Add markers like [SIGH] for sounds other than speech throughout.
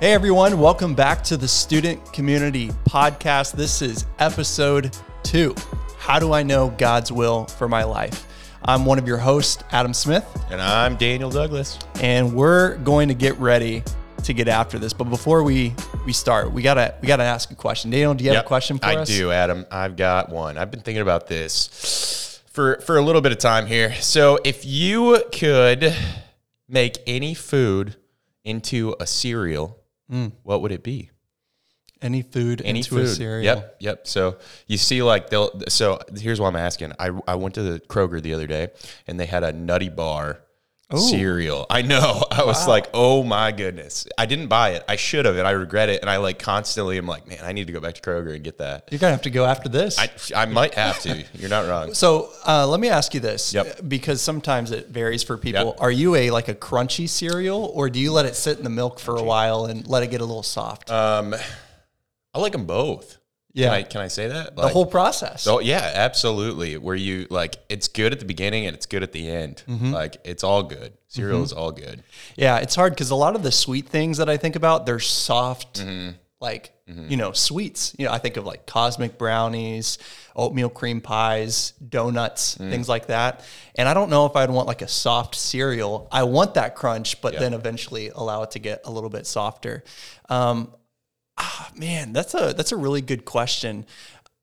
Hey everyone, welcome back to the Student Community Podcast. This is episode two. How do I know God's will for my life? I'm one of your hosts, Adam Smith, And I'm Daniel Douglas. and we're going to get ready to get after this. But before we we start, we gotta we gotta ask a question. Daniel, do you have a question for I us? do, Adam. I've got one. I've been thinking about this for for a little bit of time here. So, if you could make any food into a cereal, Mm. what would it be? Any food Any into food. a cereal? Yep, yep. So you see, like they'll. So here's what I'm asking. I I went to the Kroger the other day, and they had a Nutty Bar cereal. I know. [LAUGHS] I was like, oh my goodness. I didn't buy it. I should have, and I regret it. And I like constantly am like, man, I need to go back to Kroger and get that. You're gonna have to go after this. I I might have to. You're not wrong. So uh, let me ask you this, Yep. because sometimes it varies for people. Yep. Are you a like a crunchy cereal, or do you let it sit in the milk for a while and let it get a little soft? Um, I like them both. Yeah. Can I, can I say that? the whole process. Oh yeah, absolutely. Where you like, it's good at the beginning and it's good at the end. Mm-hmm. Like it's all good. Cereal is all good. Yeah, it's hard because a lot of the sweet things that I think about, they're soft, Mm-hmm. like you know, sweets. You know, I think of like cosmic brownies, oatmeal cream pies, donuts, Mm. things like that. And I don't know if I'd want like a soft cereal. I want that crunch, but then eventually allow it to get a little bit softer. Um, ah, man, that's a that's a really good question.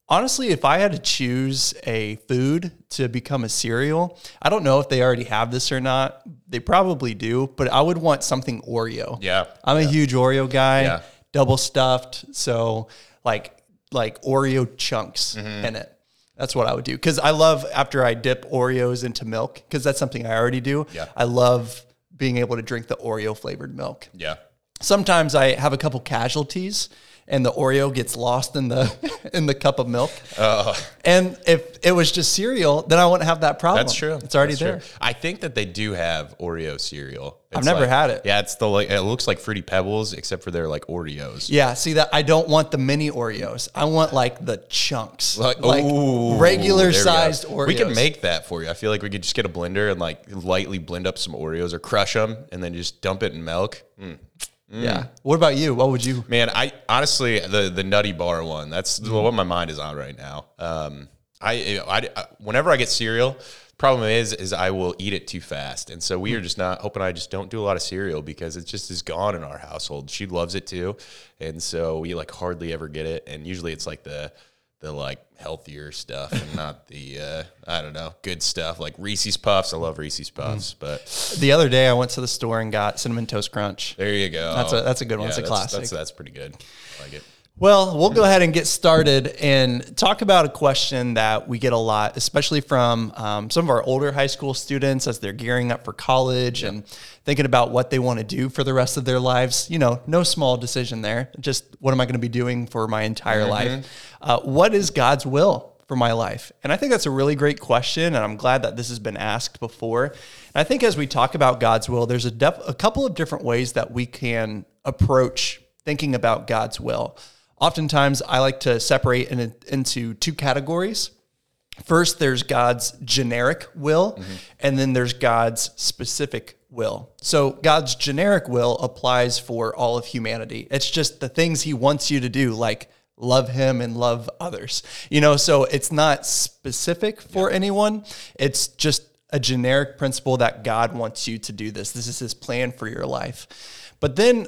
Honestly, if I had to choose a food to become a cereal, I don't know if they already have this or not. They probably do, but I would want something Oreo. Yeah. I'm a huge Oreo guy, Yeah. double stuffed, so like like Oreo chunks Mm-hmm. in it. That's what I would do because I love after I dip Oreos into milk because that's something I already do. Yeah. I love being able to drink the Oreo flavored milk Yeah. Sometimes I have a couple casualties and the Oreo gets lost in the [LAUGHS] in the cup of milk. Oh. And if it was just cereal, then I wouldn't have that problem. That's true. It's already That's true. there. I think that they do have Oreo cereal. I've never like- had it. Yeah, it's the like it looks like fruity pebbles except for they're like Oreos. Yeah, see that I don't want the mini Oreos. I want like the chunks. Like, Like, ooh, regular sized Oreos. We can make that for you. I feel like we could just get a blender and like lightly blend up some Oreos or crush them and then just dump it in milk. Mm. Yeah. What about you? What would you Man, I honestly the the nutty bar one. That's Mm-hmm. what my mind is on right now. Um, I, I, whenever I get cereal, problem is is I will eat it too fast, and so we are just not hoping I just don't do a lot of cereal because it just is gone in our household. She loves it too, and so we like hardly ever get it, and usually it's like the the like healthier stuff and not [LAUGHS] the uh, I don't know good stuff like Reese's Puffs. I love Reese's Hmm. Puffs, but the other day I went to the store and got cinnamon toast crunch. there you go. That's a- that's a good one. It's a that's- classic. That's, that's pretty good. I like it. Well, we'll go ahead and get started and talk about a question that we get a lot, especially from um, some of our older high school students as they're gearing up for college and thinking about what they want to do for the rest of their lives. You know, no small decision there. Just what am I going to be doing for my entire life? Uh, what is God's will? For my life. And I think that's a really great question. And I'm glad that this has been asked before. And I think as we talk about God's will, there's a, def- a couple of different ways that we can approach thinking about God's will. Oftentimes, I like to separate in, into two categories. First, there's God's generic will, mm-hmm. and then there's God's specific will. So, God's generic will applies for all of humanity. It's just the things He wants you to do, like love Him and love others. You know, so it's not specific for anyone, it's just a generic principle that God wants you to do this. This is His plan for your life. But then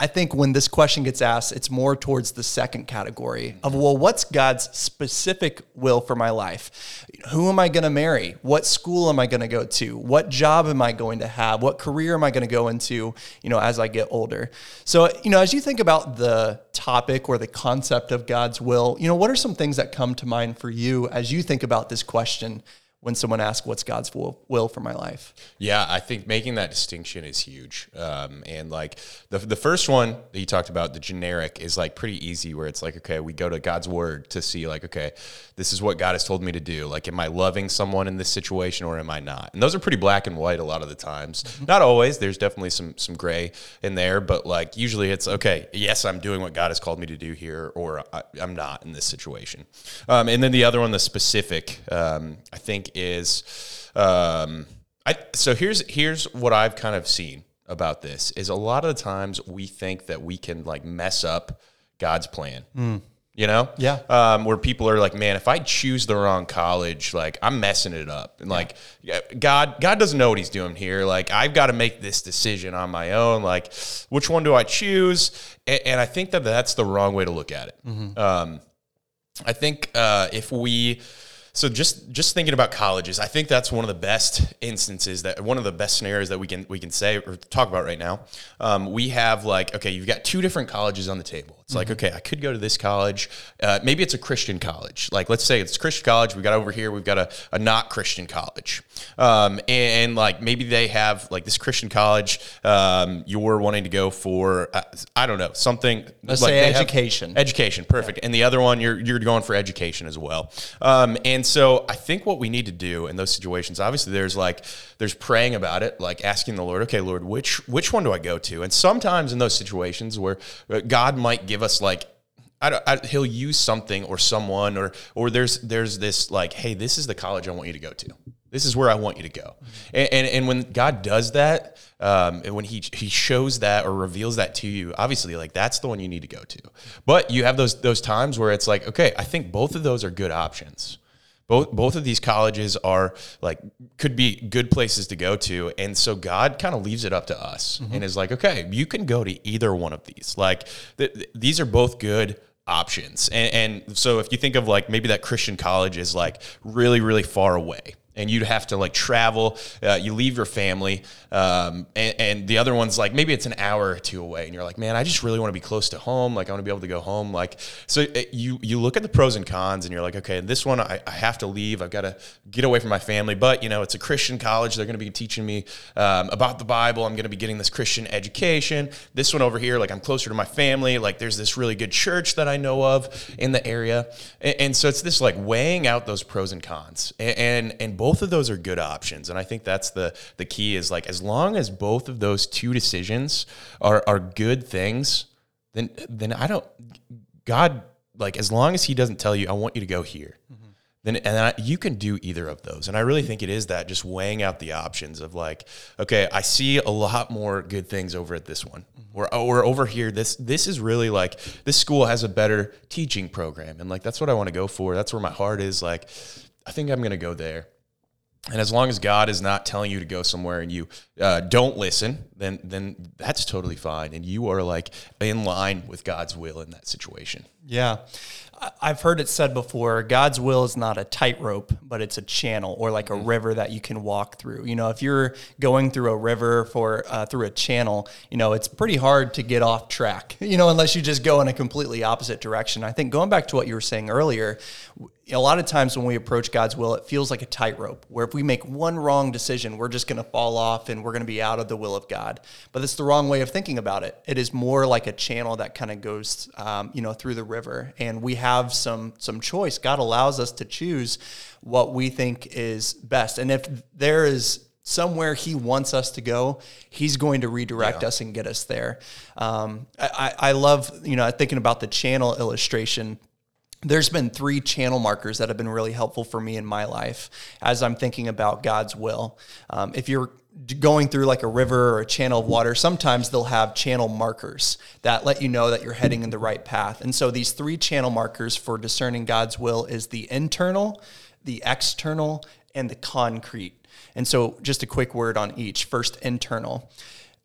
I think when this question gets asked, it's more towards the second category of, well, what's God's specific will for my life? Who am I going to marry? What school am I going to go to? What job am I going to have? What career am I going to go into, you know, as I get older? So, you know, as you think about the topic or the concept of God's will, you know, what are some things that come to mind for you as you think about this question when someone asks, what's God's will, will for my life? Yeah, I think making that distinction is huge. Um, and like the, the first one that you talked about, the generic, is like pretty easy where it's like, okay, we go to God's word to see, like, okay, this is what God has told me to do. Like, am I loving someone in this situation or am I not? And those are pretty black and white a lot of the times. Not always. There's definitely some some gray in there, but like usually it's okay. Yes, I'm doing what God has called me to do here, or I, I'm not in this situation. Um, and then the other one, the specific, um, I think is. Um, I, so here's here's what I've kind of seen. about this is a lot of the times we think that we can like mess up God's plan. You know, Yeah. Um, where people are like, man, if I choose the wrong college, like I'm messing it up, and like God, God doesn't know what He's doing here. Like I've got to make this decision on my own. Like, which one do I choose? And, and I think that that's the wrong way to look at it. Um, I think uh, if we so just just thinking about colleges, I think that's one of the best instances that one of the best scenarios that we can we can say or talk about right now. Um, we have like okay, you've got two different colleges on the table. It's like okay, I could go to this college. Uh, maybe it's a Christian college. Like let's say it's Christian college. We got over here. We've got a, a not Christian college, um, and, and, like maybe they have like this Christian college. Um, you're wanting to go for uh, I don't know something. Let's like say education. Education, perfect. And the other one, you're you're going for education as well. Um, and so I think what we need to do in those situations, obviously, there's like there's praying about it, like asking the Lord, okay, Lord, which which one do I go to? And sometimes in those situations where uh, God might give us like. I don't, I, he'll use something or someone or or there's there's this like hey this is the college I want you to go to. This is where I want you to go. And and, and when God does that um, and when he he shows that or reveals that to you obviously like that's the one you need to go to. But you have those those times where it's like okay I think both of those are good options both both of these colleges are like could be good places to go to and so god kind of leaves it up to us mm-hmm. and is like okay you can go to either one of these. Like th- th- these are both good options and, and so if you think of like maybe that christian college is like really really far away and you'd have to like travel. Uh, you leave your family, um, and, and the other one's like maybe it's an hour or two away, and you're like, man, I just really want to be close to home. Like I want to be able to go home. Like so, it, you you look at the pros and cons, and you're like, okay, this one I, I have to leave. I've got to get away from my family, but you know, it's a Christian college. They're going to be teaching me um, about the Bible. I'm going to be getting this Christian education. This one over here, like I'm closer to my family. Like there's this really good church that I know of in the area, and, and so it's this like weighing out those pros and cons, and and, and both of those are good options. And I think that's the the key is like as long as both of those two decisions are are good things, then then I don't God like as long as He doesn't tell you I want you to go here. Mm-hmm. Then, and I, you can do either of those. And I really think it is that just weighing out the options of like, okay, I see a lot more good things over at this one. Mm-hmm. Or, or over here, this this is really like this school has a better teaching program. And like that's what I want to go for. That's where my heart is. Like, I think I'm gonna go there. And as long as God is not telling you to go somewhere and you uh, don't listen, then then that's totally fine, and you are like in line with God's will in that situation. Yeah. I've heard it said before God's will is not a tightrope, but it's a channel or like a river that you can walk through. You know, if you're going through a river for uh, through a channel, you know, it's pretty hard to get off track, [LAUGHS] you know, unless you just go in a completely opposite direction. I think going back to what you were saying earlier, a lot of times when we approach God's will, it feels like a tightrope where if we make one wrong decision, we're just going to fall off and we're going to be out of the will of God. But that's the wrong way of thinking about it. It is more like a channel that kind of goes, um, you know, through the river, and we have some some choice. God allows us to choose what we think is best, and if there is somewhere he wants us to go, he's going to redirect us and get us there. Um, I, I I love, you know, thinking about the channel illustration there's been three channel markers that have been really helpful for me in my life as I'm thinking about God's will. Um, if you're going through like a river or a channel of water, sometimes they'll have channel markers that let you know that you're heading in the right path. And so these three channel markers for discerning God's will is the internal, the external, and the concrete. And so just a quick word on each. First, internal.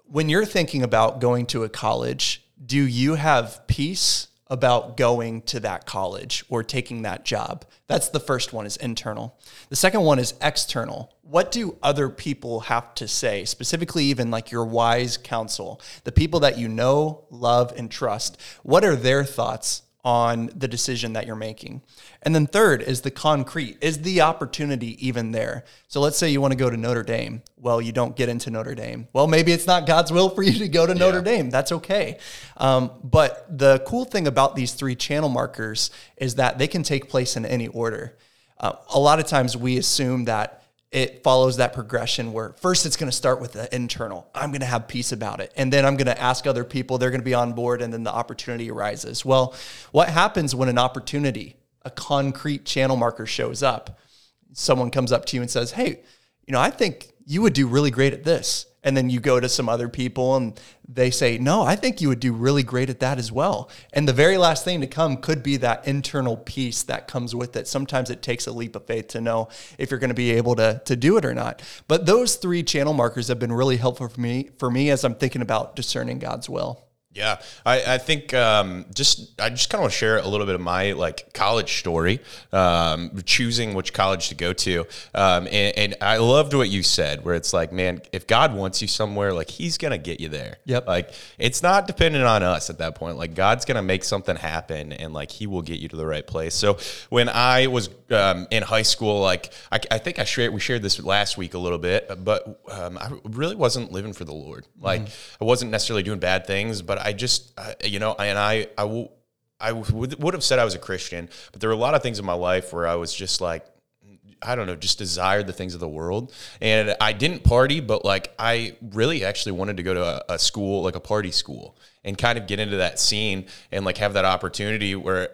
When you're thinking about going to a college, do you have peace about going to that college or taking that job. That's the first one is internal. The second one is external. What do other people have to say, specifically even like your wise counsel, the people that you know, love and trust? What are their thoughts on the decision that you're making. And then third is the concrete. Is the opportunity even there? So let's say you want to go to Notre Dame. Well, you don't get into Notre Dame. Well, maybe it's not God's will for you to go to Notre Dame. That's okay. Um, but the cool thing about these three channel markers is that they can take place in any order. Uh, a lot of times we assume that it follows that progression where first it's going to start with the internal. I'm going to have peace about it. And then I'm going to ask other people, they're going to be on board, and then the opportunity arises. Well, what happens when an opportunity, a concrete channel marker shows up? Someone comes up to you and says, Hey, you know, I think you would do really great at this. And then you go to some other people and they say, no, I think you would do really great at that as well. And the very last thing to come could be that internal peace that comes with it. Sometimes it takes a leap of faith to know if you're going to be able to, to do it or not. But those three channel markers have been really helpful for me, for me as I'm thinking about discerning God's will. Yeah, I, I think um, just I just kind of want to share a little bit of my like college story, um, choosing which college to go to, um, and, and, I loved what you said, where it's like, man, if God wants you somewhere, like He's gonna get you there. Yep. Like it's not dependent on us at that point. Like God's gonna make something happen, and like He will get you to the right place. So when I was um, in high school, like I, I, think I shared we shared this last week a little bit, but um, I really wasn't living for the Lord. Like mm-hmm. I wasn't necessarily doing bad things, but I just, uh, you know, and I, I I would, would have said I was a Christian, but there were a lot of things in my life where I was just like, I don't know, just desired the things of the world. And I didn't party, but like I really actually wanted to go to a, a, school, like a party school, and kind of get into that scene and like have that opportunity where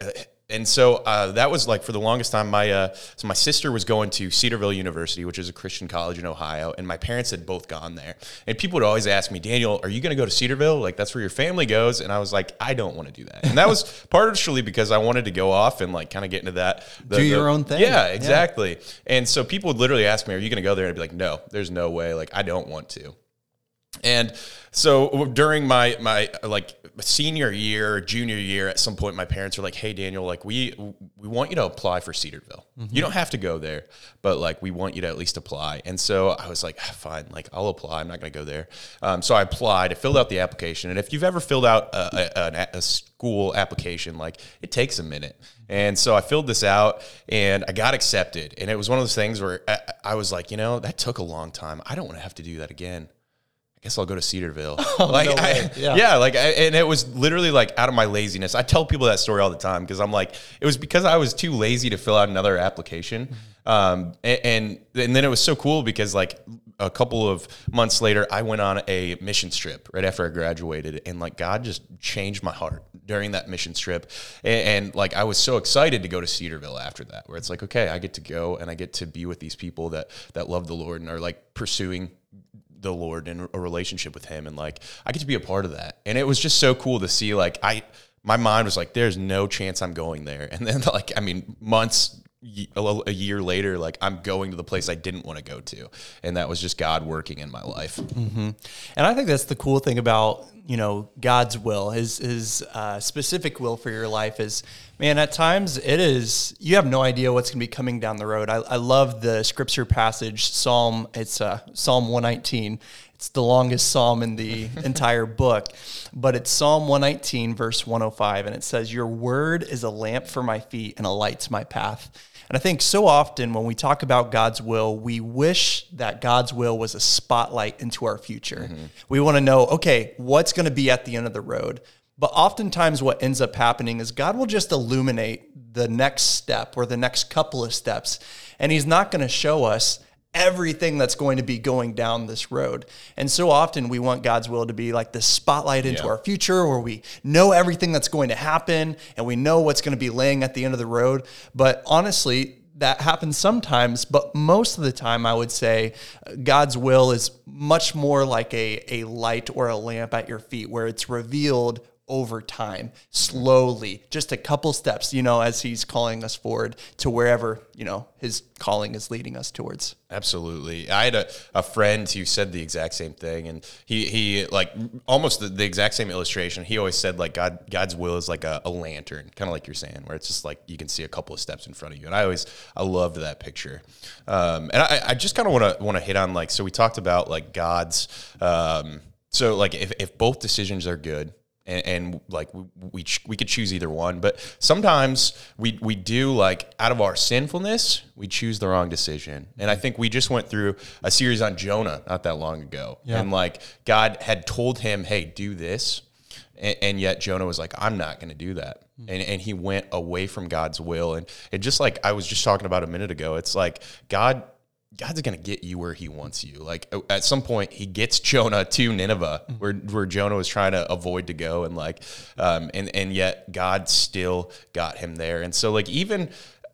and so uh, that was like for the longest time my uh, so my sister was going to cedarville university which is a christian college in ohio and my parents had both gone there. And people would always ask me daniel are you going to go to cedarville? Like that's where your family goes. And i was like i don't want to do that. And that was [LAUGHS] partially because i wanted to go off and like kind of get into that the, do your the, own thing. Yeah exactly. Yeah. and so people would literally ask me are you going to go there? And i'd be like no there's no way. Like i don't want to and so during my my like senior year, junior year, at some point, my parents were like, "Hey, Daniel, like we we want you to apply for Cedarville. Mm-hmm. You don't have to go there, but like we want you to at least apply." And so I was like, ah, "Fine, like I'll apply. I'm not going to go there." Um, so I applied. I filled out the application, and if you've ever filled out a, a, a school application, like it takes a minute. And so I filled this out, and I got accepted. And it was one of those things where I, I was like, you know, that took a long time. I don't want to have to do that again. I guess I'll go to Cedarville. [LAUGHS] Oh, like, no I, yeah. yeah. like, I, and it was literally like out of my laziness. I tell people that story all the time because I'm like, it was because I was too lazy to fill out another application. Mm-hmm. Um, and, and, and then it was so cool because like a couple of months later, I went on a mission trip right after I graduated, and like God just changed my heart during that mission trip, and, and like I was so excited to go to Cedarville after that, where it's like, okay, I get to go and I get to be with these people that that love the Lord and are like pursuing the Lord and a relationship with Him, and like I get to be a part of that. And it was just so cool to see. Like I, my mind was like, "There's no chance I'm going there." [LAUGHS] And then like I mean, months a year later, like I'm going to the place I didn't want to go to, and that was just God working in my life. Mm-hmm. And I think that's the cool thing about you know God's will, His His uh, specific will for your life is, man. At times it is you have no idea what's going to be coming down the road. I, I love the scripture passage Psalm. It's uh, Psalm 119. It's the longest psalm in the [LAUGHS] entire book, but it's Psalm 119, verse 105, and it says, Your word is a lamp for my feet and a light to my path. And I think so often when we talk about God's will, we wish that God's will was a spotlight into our future. Mm-hmm. We want to know, okay, what's going to be at the end of the road? But oftentimes, what ends up happening is God will just illuminate the next step or the next couple of steps. And He's not going to show us everything that's going to be going down this road. And so often we want God's will to be like the spotlight into yeah. our future where we know everything that's going to happen and we know what's going to be laying at the end of the road. But honestly, that happens sometimes, but most of the time, I would say uh, God's will is much more like a, a light or a lamp at your feet where it's revealed over time, slowly, just a couple steps, you know, as he's calling us forward to wherever, you know, his calling is leading us towards. Absolutely. I had a, a friend who said the exact same thing. And he, he like almost the, the exact same illustration. He always said like God, God's will is like a, a lantern, kind of like you're saying, where it's just like you can see a couple of steps in front of you. And I always, I loved that picture. Um, and I, I just kind of want to, want to hit on like, so we talked about like God's, um, so like if, if both decisions are good, and, and like we, we, we could choose either one. But sometimes we we do like out of our sinfulness we choose the wrong decision. And i think we just went through a series on jonah not that long ago. Yeah. and like god had told him hey do this. And, and yet jonah was like i'm not going to do that. Mm-hmm. and, and he went away from god's will. And and just like i was just talking about a minute ago it's like god God's going to get you where he wants you. Like at some point, he gets Jonah to Nineveh, mm-hmm. where, where Jonah was trying to avoid to go, and like, um, and and yet God still got him there. And so, like, even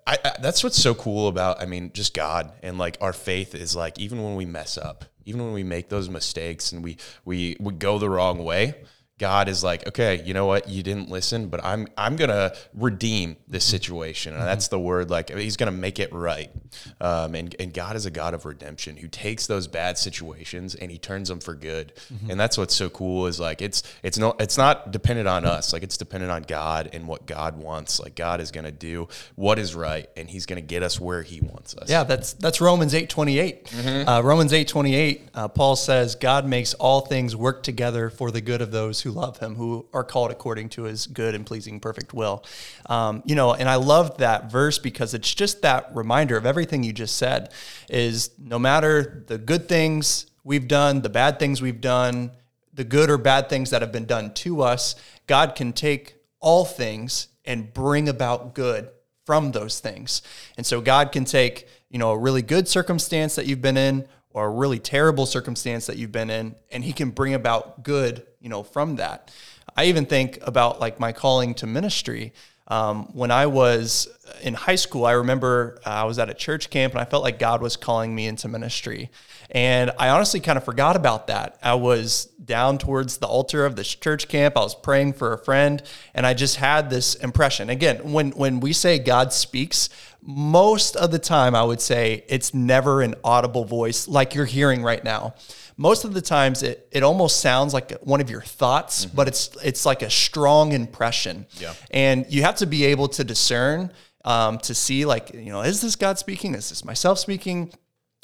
I, I, that's what's so cool about I mean just God and like our faith is like even when we mess up, even when we make those mistakes and we we we go the wrong way, God is like, okay, you know what? You didn't listen, but I'm I'm gonna redeem this situation, and that's the word. Like He's gonna make it right. Um, and and God is a God of redemption who takes those bad situations and He turns them for good. Mm-hmm. And that's what's so cool is like it's it's not it's not dependent on us. Like it's dependent on God and what God wants. Like God is gonna do what is right, and He's gonna get us where He wants us. Yeah, that's that's Romans eight twenty eight. Mm-hmm. Uh, Romans eight twenty eight. Uh, Paul says God makes all things work together for the good of those who love him, who are called according to his good and pleasing perfect will. Um, you know, and I love that verse because it's just that reminder of everything you just said is no matter the good things we've done, the bad things we've done, the good or bad things that have been done to us, God can take all things and bring about good from those things. And so God can take, you know, a really good circumstance that you've been in or a really terrible circumstance that you've been in and he can bring about good you know from that. I even think about like my calling to ministry. Um, when i was in high school i remember uh, i was at a church camp and i felt like god was calling me into ministry. And i honestly kind of forgot about that. I was down towards the altar of this church camp. I was praying for a friend and i just had this impression. Again when when we say god speaks most of the time, I would say it's never an audible voice like you're hearing right now. Most of the times, it, it almost sounds like one of your thoughts, mm-hmm. but it's it's like a strong impression. Yeah. And you have to be able to discern um, to see like you know is this God speaking? Is this myself speaking?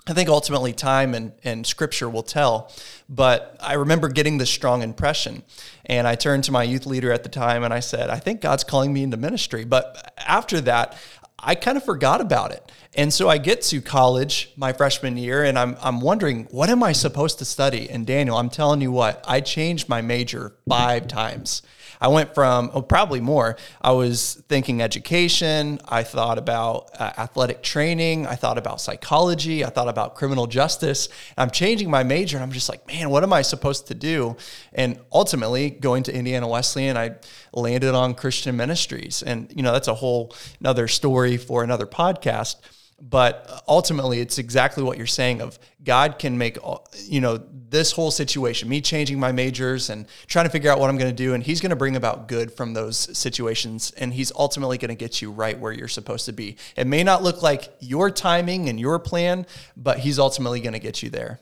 I think ultimately time and, and scripture will tell. But I remember getting this strong impression. And I turned to my youth leader at the time and I said, I think God's calling me into ministry. But after that, I kind of forgot about it. And so I get to college my freshman year and I'm, I'm wondering, what am I supposed to study? And Daniel, I'm telling you what, I changed my major five times. I went from, oh, probably more. I was thinking education. I thought about uh, athletic training. I thought about psychology. I thought about criminal justice. I'm changing my major and I'm just like, man, what am I supposed to do? And ultimately, going to Indiana Wesleyan, I landed on Christian ministries. And, you know, that's a whole another story for another podcast but ultimately it's exactly what you're saying of god can make you know this whole situation me changing my majors and trying to figure out what i'm going to do and he's going to bring about good from those situations and he's ultimately going to get you right where you're supposed to be it may not look like your timing and your plan but he's ultimately going to get you there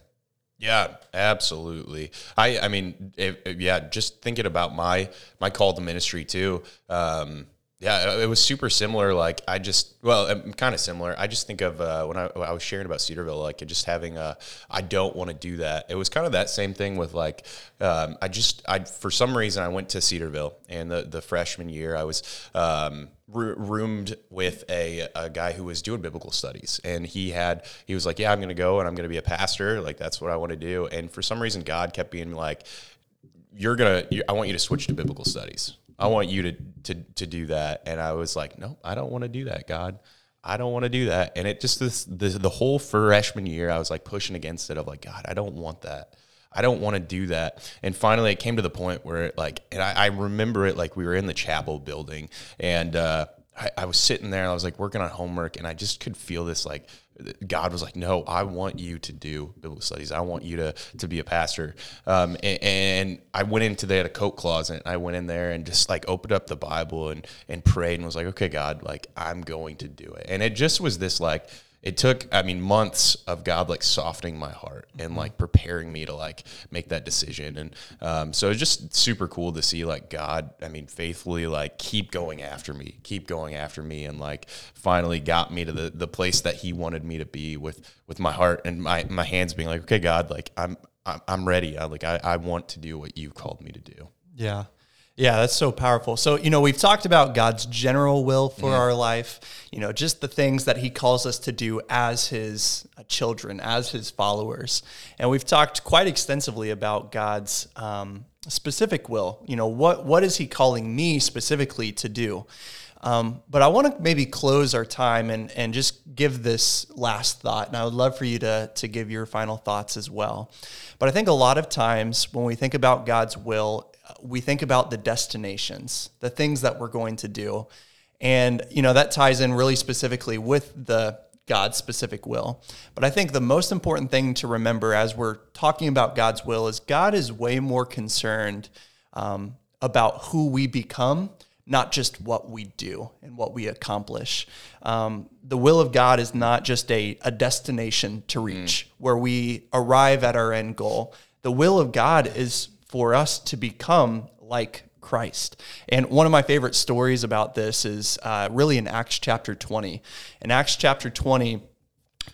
yeah, absolutely. I, I mean, if, if, yeah, just thinking about my my call to ministry too. Um, yeah, it was super similar. Like I just, well, kind of similar. I just think of uh, when, I, when I was sharing about Cedarville, like just having a, I don't want to do that. It was kind of that same thing with like, um, I just, I for some reason I went to Cedarville, and the the freshman year I was um, roomed with a a guy who was doing biblical studies, and he had he was like, yeah, I'm going to go and I'm going to be a pastor. Like that's what I want to do. And for some reason, God kept being like, you're gonna, you, I want you to switch to biblical studies. I want you to to to do that. And I was like, no, I don't want to do that, God. I don't want to do that. And it just this the, the whole freshman year, I was like pushing against it of like, God, I don't want that. I don't want to do that. And finally, it came to the point where, it like, and I, I remember it like we were in the chapel building, and uh, I, I was sitting there, and I was like working on homework, and I just could feel this like God was like, no, I want you to do biblical studies. I want you to to be a pastor. Um, and, and, I went into they had a coat closet. And I went in there and just like opened up the Bible and and prayed and was like, okay, God, like I'm going to do it. And it just was this like it took i mean months of god like softening my heart and like preparing me to like make that decision. And um, so it's just super cool to see like god i mean faithfully like keep going after me keep going after me and like finally got me to the, the place that he wanted me to be with with my heart and my my hands being like okay god like i'm i'm, I'm ready. I, like I, I want to do what you've called me to do. Yeah yeah, that's so powerful. So, you know, we've talked about God's general will for our life, you know, just the things that he calls us to do as his uh, children, as his followers. And we've talked quite extensively about God's um, specific will. You know, what, what is he calling me specifically to do? Um, but I want to maybe close our time and, and just give this last thought. And I would love for you to, to give your final thoughts as well. But I think a lot of times when we think about God's will, we think about the destinations, the things that we're going to do. And, you know, that ties in really specifically with the God's specific will. But I think the most important thing to remember as we're talking about God's will is God is way more concerned um, about who we become, not just what we do and what we accomplish. Um, the will of God is not just a, a destination to reach mm. where we arrive at our end goal. The will of God is for us to become like Christ. And one of my favorite stories about this is uh, really in Acts chapter 20. In Acts chapter 20,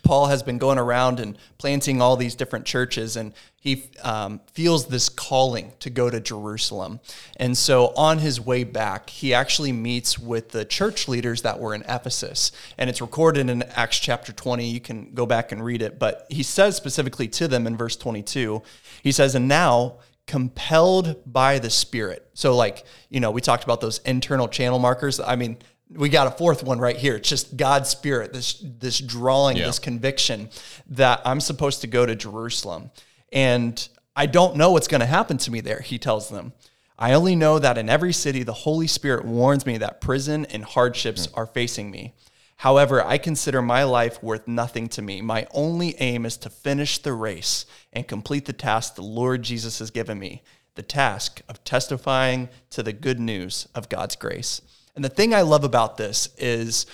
Paul has been going around and planting all these different churches, and he um, feels this calling to go to Jerusalem. And so on his way back, he actually meets with the church leaders that were in Ephesus. And it's recorded in Acts chapter 20. You can go back and read it. But he says specifically to them in verse 22, he says, And now compelled by the Spirit. So, like, you know, we talked about those internal channel markers. I mean, we got a fourth one right here. It's just God's Spirit, this this drawing, yeah. this conviction that I'm supposed to go to Jerusalem. And I don't know what's going to happen to me there, he tells them. I only know that in every city, the Holy Spirit warns me that prison and hardships mm. are facing me. However, I consider my life worth nothing to me. My only aim is to finish the race and complete the task the Lord Jesus has given me the task of testifying to the good news of God's grace. And the thing I love about this is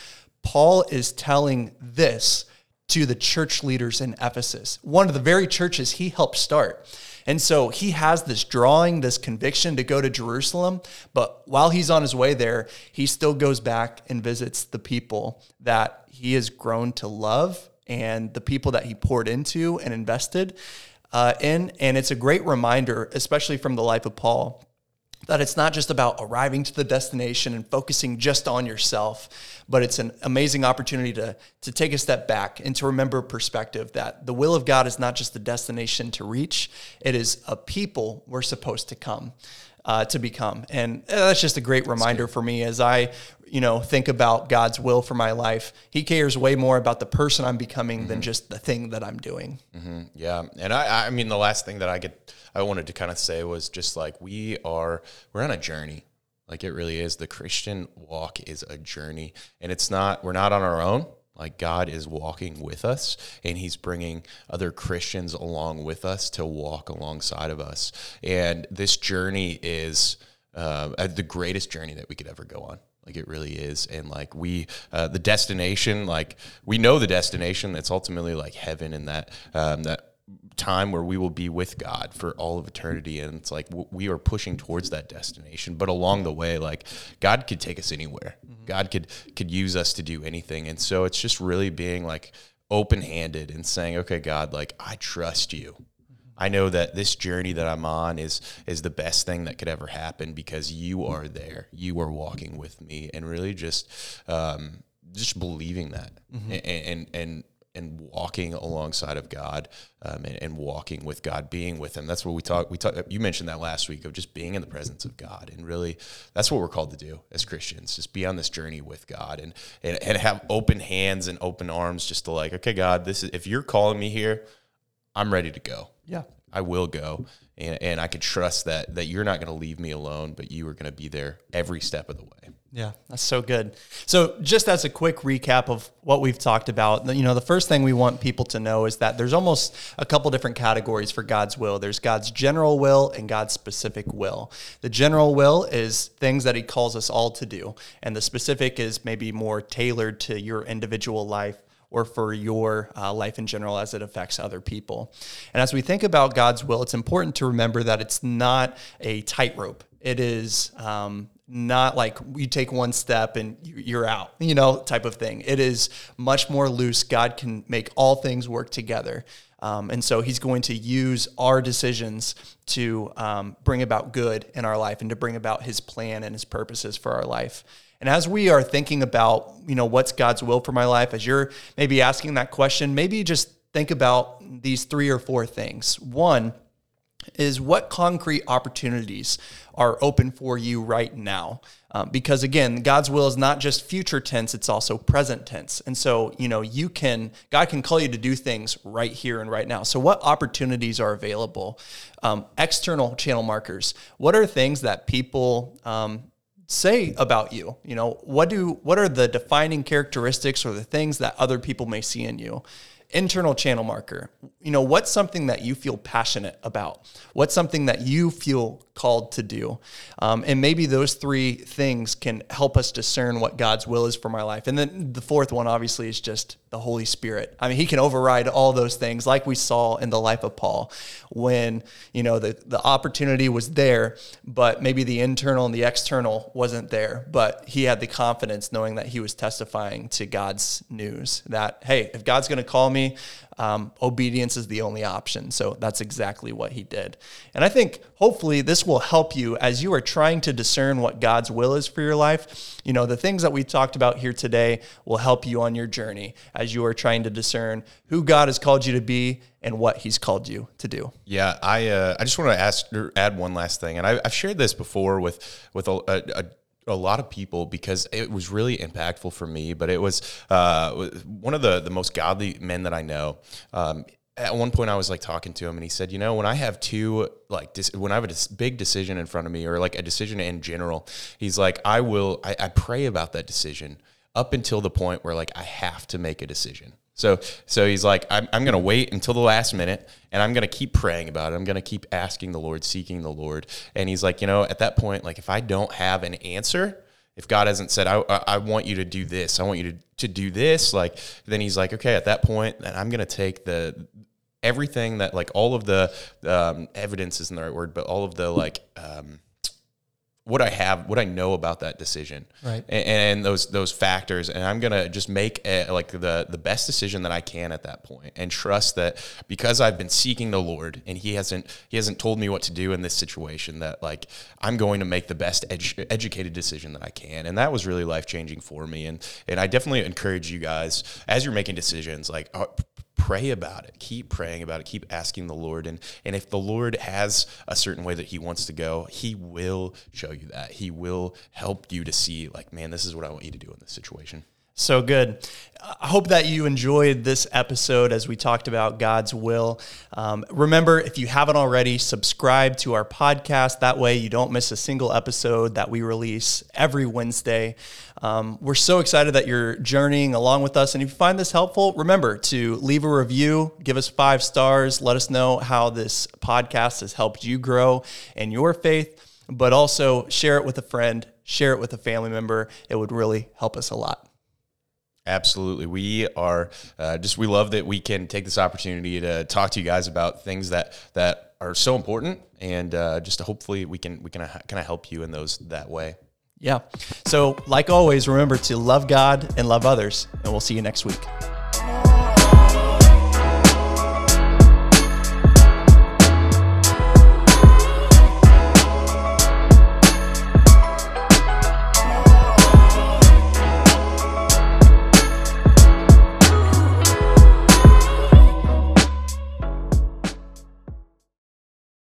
Paul is telling this to the church leaders in Ephesus, one of the very churches he helped start. And so he has this drawing, this conviction to go to Jerusalem. But while he's on his way there, he still goes back and visits the people that he has grown to love and the people that he poured into and invested uh, in. And it's a great reminder, especially from the life of Paul, that it's not just about arriving to the destination and focusing just on yourself, but it's an amazing opportunity to, to take a step back and to remember perspective that the will of God is not just the destination to reach, it is a people we're supposed to come. Uh, to become. And uh, that's just a great reminder for me as I, you know, think about God's will for my life. He cares way more about the person I'm becoming mm-hmm. than just the thing that I'm doing. Mm-hmm. Yeah. And I, I mean, the last thing that I get I wanted to kind of say was just like we are we're on a journey. Like it really is. The Christian walk is a journey, and it's not. We're not on our own. Like God is walking with us, and He's bringing other Christians along with us to walk alongside of us. And this journey is uh, the greatest journey that we could ever go on like it really is and like we uh, the destination like we know the destination that's ultimately like heaven and that um, that time where we will be with God for all of eternity. And it's like we are pushing towards that destination. But along the way, like God could take us anywhere. Mm-hmm. God could could use us to do anything. And so it's just really being like open handed and saying, okay, God, like I trust you. I know that this journey that I'm on is is the best thing that could ever happen because you are there. You are walking with me, and really just um, just believing that, mm-hmm. and, and and and walking alongside of God um, and, and, walking with God, being with Him. That's what we talk. We talk. You mentioned that last week of just being in the presence of God, and really, that's what we're called to do as Christians. Just be on this journey with God, and and, and have open hands and open arms, just to like, okay, God, this is if you're calling me here, I'm ready to go. Yeah, I will go, and and I can trust that that you're not going to leave me alone, but you are going to be there every step of the way. Yeah, that's so good. So, just as a quick recap of what we've talked about, you know, the first thing we want people to know is that there's almost a couple different categories for God's will. There's God's general will and God's specific will. The general will is things that He calls us all to do, and the specific is maybe more tailored to your individual life or for your uh, life in general as it affects other people. And as we think about God's will, it's important to remember that it's not a tightrope. It is um, not like you take one step and you're out, you know, type of thing. It is much more loose. God can make all things work together. Um, and so he's going to use our decisions to um, bring about good in our life and to bring about his plan and his purposes for our life. And as we are thinking about, you know, what's God's will for my life, as you're maybe asking that question, maybe just think about these three or four things. One, is what concrete opportunities are open for you right now. Um, because again, God's will is not just future tense, it's also present tense. And so, you know, you can, God can call you to do things right here and right now. So, what opportunities are available? Um, external channel markers. What are things that people, um, say about you? You know, what do what are the defining characteristics or the things that other people may see in you? Internal channel marker. You know, what's something that you feel passionate about? What's something that you feel called to do? Um, and maybe those three things can help us discern what God's will is for my life. And then the fourth one, obviously, is just the Holy Spirit. I mean, He can override all those things, like we saw in the life of Paul, when you know the the opportunity was there, but maybe the internal and the external wasn't there. But he had the confidence, knowing that he was testifying to God's news. That hey, if God's going to call me me, um, obedience is the only option. So that's exactly what he did. And I think hopefully this will help you as you are trying to discern what God's will is for your life. You know, the things that we talked about here today will help you on your journey as you are trying to discern who God has called you to be and what he's called you to do. Yeah, I uh, I just want to ask add one last thing, and I, have shared this before with with a, a, a lot of people because it was really impactful for me. But it was uh, one of the the most godly men that I know. Um, at one point, I was like talking to him, and he said, "You know, when I have two like dis- when I have a big decision in front of me, or like a decision in general, he's like, I will, I, I pray about that decision up until the point where like I have to make a decision." So so he's like, I'm, I'm going to wait until the last minute and I'm going to keep praying about it. I'm going to keep asking the Lord, seeking the Lord. And he's like, you know, at that point, like if I don't have an answer, if God hasn't said, I, I want you to do this, I want you to, to do this, like, then he's like, okay, at that point, then I'm going to take the, everything that like all of the um, evidence isn't the right word, but all of the like, um, what I have, what I know about that decision, right, and, and those those factors, and I'm gonna just make a, like the the best decision that I can at that point, and trust that because I've been seeking the Lord, and He hasn't He hasn't told me what to do in this situation, that like I'm going to make the best edu- educated decision that I can, and that was really life changing for me, and and I definitely encourage you guys as you're making decisions, like uh, pray about it. Keep praying about it. Keep asking the lord. And and if the lord has a certain way that he wants to go he will show you that. He will help you to see like man this is what i want you to do in this situation so good. I hope that you enjoyed this episode as we talked about God's will. Um, remember, if you haven't already, subscribe to our podcast. That way, you don't miss a single episode that we release every Wednesday. Um, we're so excited that you're journeying along with us. And if you find this helpful, remember to leave a review, give us five stars, let us know how this podcast has helped you grow in your faith, but also share it with a friend, share it with a family member. It would really help us a lot. Absolutely. We are uh, just, we love that we can take this opportunity to talk to you guys about things that, that are so important and uh, just hopefully we can, we can kind of help you in those that way. Yeah. So, like always, remember to love God and love others, and we'll see you next week.